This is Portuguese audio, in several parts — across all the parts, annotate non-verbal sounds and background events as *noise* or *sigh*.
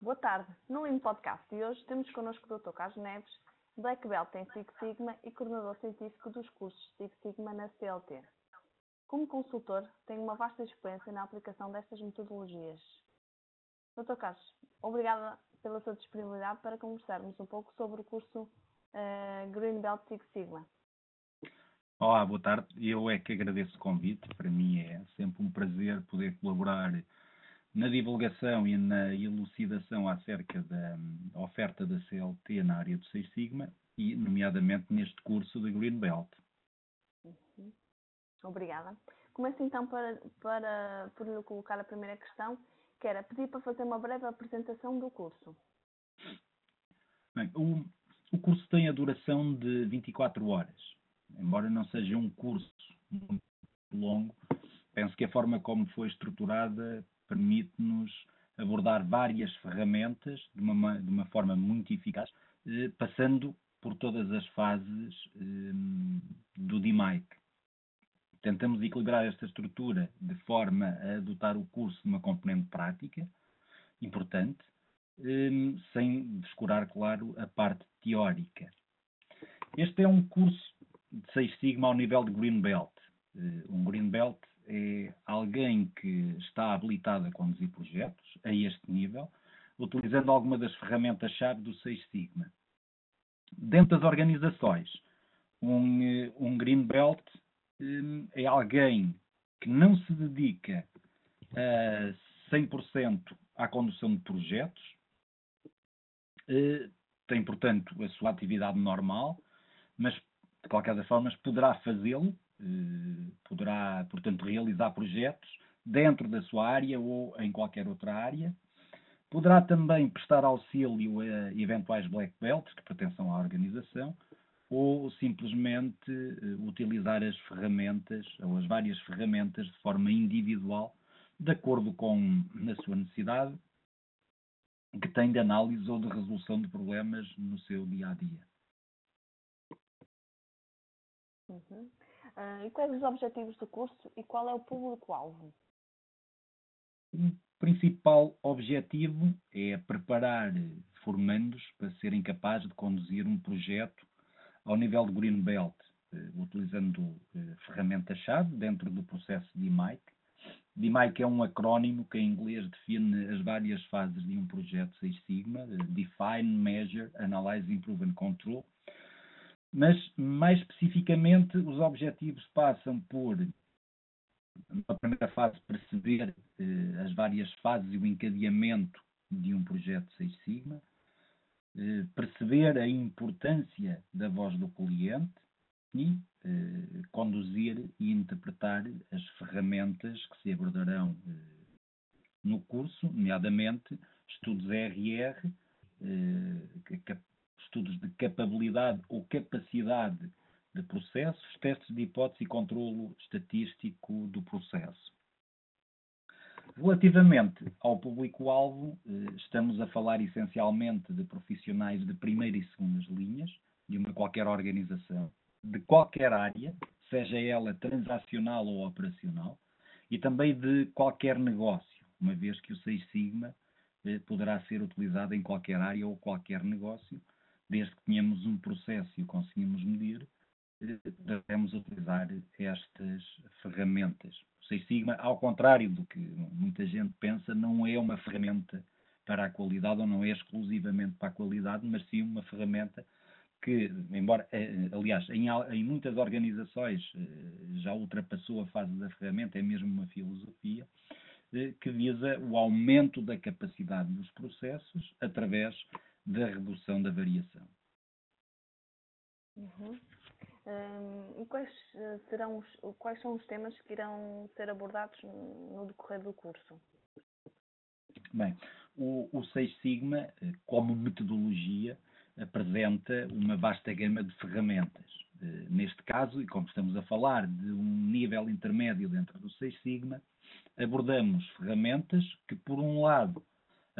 Boa tarde. No Lean Podcast de hoje temos connosco o Dr. Carlos Neves, Black Belt em Six Sigma e coordenador científico dos cursos Six Sigma na CLT. Como consultor, tem uma vasta experiência na aplicação destas metodologias. Dr. Carlos, obrigada pela sua disponibilidade para conversarmos um pouco sobre o curso uh, Green Belt Six Sigma. Olá, boa tarde. Eu é que agradeço o convite. Para mim é sempre um prazer poder colaborar na divulgação e na elucidação acerca da um, oferta da CLT na área do Seis Sigma e, nomeadamente, neste curso de Green Belt. Uhum. Obrigada. Começo então para, para, por lhe colocar a primeira questão, que era pedir para fazer uma breve apresentação do curso. Bem, o, o curso tem a duração de 24 horas embora não seja um curso muito longo, penso que a forma como foi estruturada permite-nos abordar várias ferramentas de uma, de uma forma muito eficaz, eh, passando por todas as fases eh, do DMAIC. Tentamos equilibrar esta estrutura de forma a adotar o curso de uma componente prática importante, eh, sem descurar, claro, a parte teórica. Este é um curso de Seis Sigma ao nível de Green Belt. Eh, um Green Belt é alguém que está habilitado a conduzir projetos a este nível, utilizando alguma das ferramentas-chave do Seis Sigma. Dentro das organizações, um, eh, um Green Belt eh, é alguém que não se dedica a 100% à condução de projetos, tem, portanto, a sua atividade normal, mas de qualquer das formas, poderá fazê-lo, poderá, portanto, realizar projetos dentro da sua área ou em qualquer outra área. Poderá também prestar auxílio a eventuais black belts que pertençam à organização ou simplesmente eh, utilizar as ferramentas ou as várias ferramentas de forma individual, de acordo com a sua necessidade que tem de análise ou de resolução de problemas no seu dia a dia. Uhum. Uh, e quais os objetivos do curso e qual é o público-alvo? O principal objetivo é preparar formandos para serem capazes de conduzir um projeto ao nível de Green Belt, uh, utilizando uh, ferramenta-chave dentro do processo de IMAIC. DMAIC é um acrónimo que em inglês define as várias fases de um projeto Six Sigma, Define, Measure, Analyze, Improve and Control, mas, mais especificamente, os objetivos passam por, na primeira fase, perceber eh, as várias fases e o encadeamento de um projeto Seis Sigma, eh, perceber a importância da voz do cliente e eh, conduzir e interpretar as ferramentas que se abordarão eh, no curso, nomeadamente estudos RR, estudos de capabilidade ou capacidade de processos, testes de hipótese e controlo estatístico do processo. Relativamente ao público-alvo, eh, estamos a falar essencialmente de profissionais de primeira e segundas linhas, de uma qualquer organização, de qualquer área, seja ela transacional ou operacional, e também de qualquer negócio, uma vez que o Seis Sigma eh, poderá ser utilizado em qualquer área ou qualquer negócio, desde que tenhamos um processo e o conseguimos medir, eh, devemos utilizar estas ferramentas. O Seis Sigma, ao contrário do que muita gente pensa, não é uma ferramenta para a qualidade ou não é exclusivamente para a qualidade, mas sim uma ferramenta que, embora, eh, aliás, em, em muitas organizações eh, já ultrapassou a fase da ferramenta, é mesmo uma filosofia, que visa o aumento da capacidade dos processos através da redução da variação. Uhum. Um, e quais, eh, serão os, quais são os temas que irão ser abordados no decorrer do curso? Bem, o, o Seis Sigma, eh, como metodologia, apresenta uma vasta gama de ferramentas. Eh, neste caso, e como estamos a falar de um nível intermédio dentro do Seis Sigma, abordamos ferramentas que, por um lado,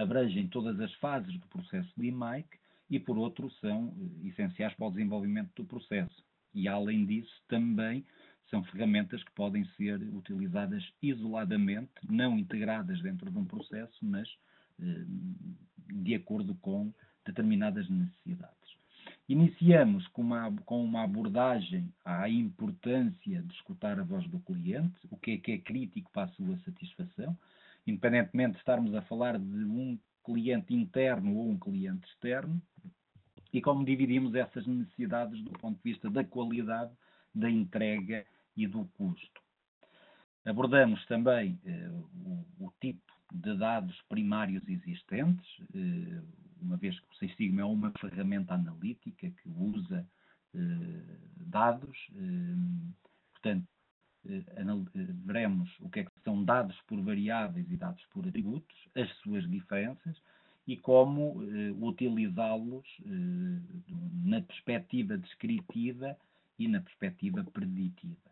abrangem todas as fases do processo de IMAIC e, por outro, são eh, essenciais para o desenvolvimento do processo. E, além disso, também são ferramentas que podem ser utilizadas isoladamente, não integradas dentro de um processo, mas de acordo com determinadas necessidades. Iniciamos com uma, com uma abordagem à importância de escutar a voz do cliente, o que é que é crítico para a sua satisfação, independentemente de estarmos a falar de um cliente interno ou um cliente externo, e como dividimos essas necessidades do ponto de vista da qualidade, da entrega e do custo. Abordamos também eh, o, o, tipo de dados primários existentes, eh, uma vez que o Six Sigma é uma ferramenta analítica que usa eh, dados, eh, portanto, veremos o que é que são dados por variáveis e dados por atributos, as suas diferenças e como utilizá-los na perspectiva descritiva e na perspectiva preditiva.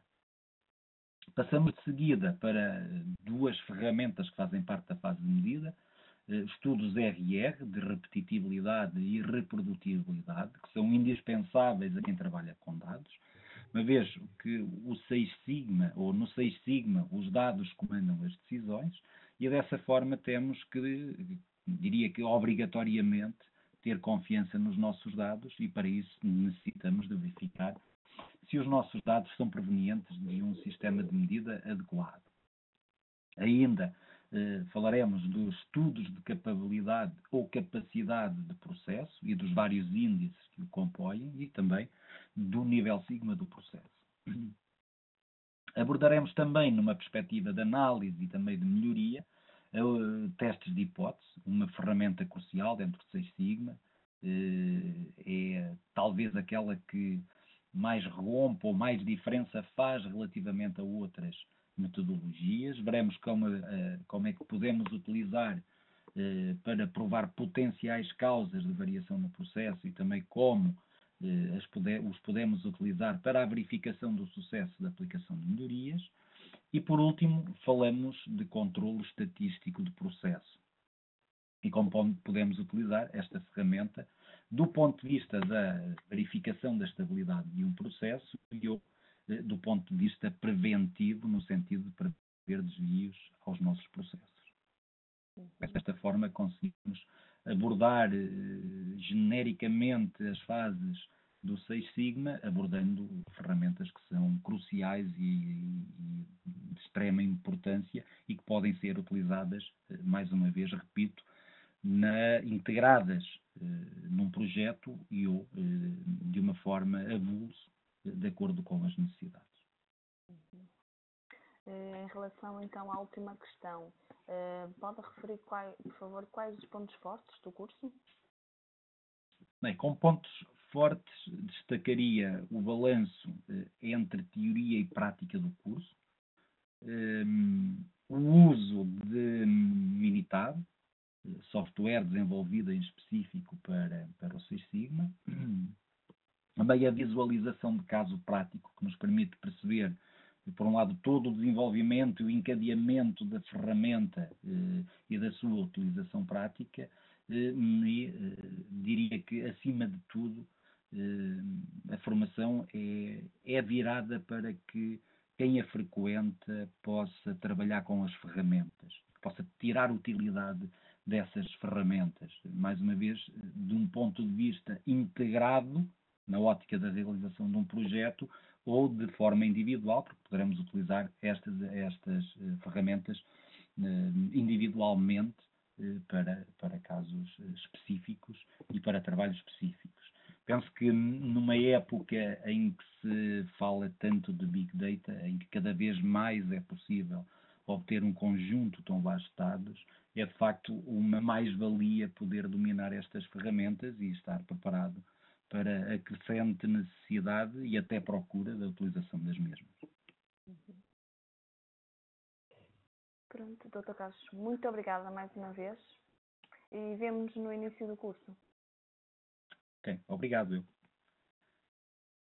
Passamos de seguida para duas ferramentas que fazem parte da fase de medida, eh, estudos RR, de repetitividade e reprodutibilidade, que são indispensáveis a quem trabalha com dados, uma vez que o 6 sigma, ou no 6 sigma, os dados comandam as decisões, e dessa forma temos que, diria que obrigatoriamente, ter confiança nos nossos dados e para isso necessitamos de verificar se os nossos dados são provenientes de um sistema de medida adequado. Ainda falaremos dos estudos de capabilidade ou capacidade de processo e dos vários índices que o compõem e também do nível sigma do processo. *clears throat* Abordaremos também, numa perspectiva de análise e também de melhoria, uh, testes de hipótese, uma ferramenta crucial dentro de 6 Sigma, uh, é talvez aquela que mais rompe ou mais diferença faz relativamente a outras metodologias, veremos como, uh, como é que podemos utilizar uh, para provar potenciais causas de variação no processo e também como pode os podemos utilizar para a verificação do sucesso da aplicação de melhorias. E por último, falamos de controle estatístico de processo e como podemos utilizar esta ferramenta do ponto de vista da verificação da estabilidade de um processo e ou eh, do ponto de vista preventivo, no sentido de prever desvios aos nossos processos. Uhum. Desta forma, conseguimos abordar eh, genericamente as fases do 6 Sigma, abordando ferramentas que são cruciais e, e, de extrema importância e que podem ser utilizadas, eh, mais uma vez, repito, na, integradas eh, num projeto e ou eh, de uma forma avulso de acordo com as necessidades. Uhum. Eh, em relação então à última questão, pode referir, por favor, quais os pontos fortes do curso? Bem, com pontos fortes destacaria o balanço eh, entre teoria e prática do curso, o uso de Minitab, software desenvolvido em específico para, para o 6 Sigma, *clears throat* também a visualização de caso prático, que nos permite perceber, por um lado, todo o desenvolvimento e o encadeamento da ferramenta eh, e da sua utilização prática, eh, e eh, diria que, acima de tudo, eh, a formação é, é virada para que quem a frequenta possa trabalhar com as ferramentas, possa tirar utilidade dessas ferramentas. Mais uma vez, de um ponto de vista integrado na ótica da realização de um projeto ou de forma individual, porque poderemos utilizar estas, estas uh, ferramentas uh, individualmente uh, para, para casos específicos e para trabalhos específicos. Penso que numa época em que se fala tanto de Big Data, em que cada vez mais é possível obter um conjunto tão vasto de dados, é de facto uma mais-valia poder dominar estas ferramentas e estar preparado para a crescente necessidade e até procura da utilização das mesmas. Pronto, Dr. Carlos, muito obrigada mais uma vez e vemos-nos no início do curso. Ok, obrigado eu.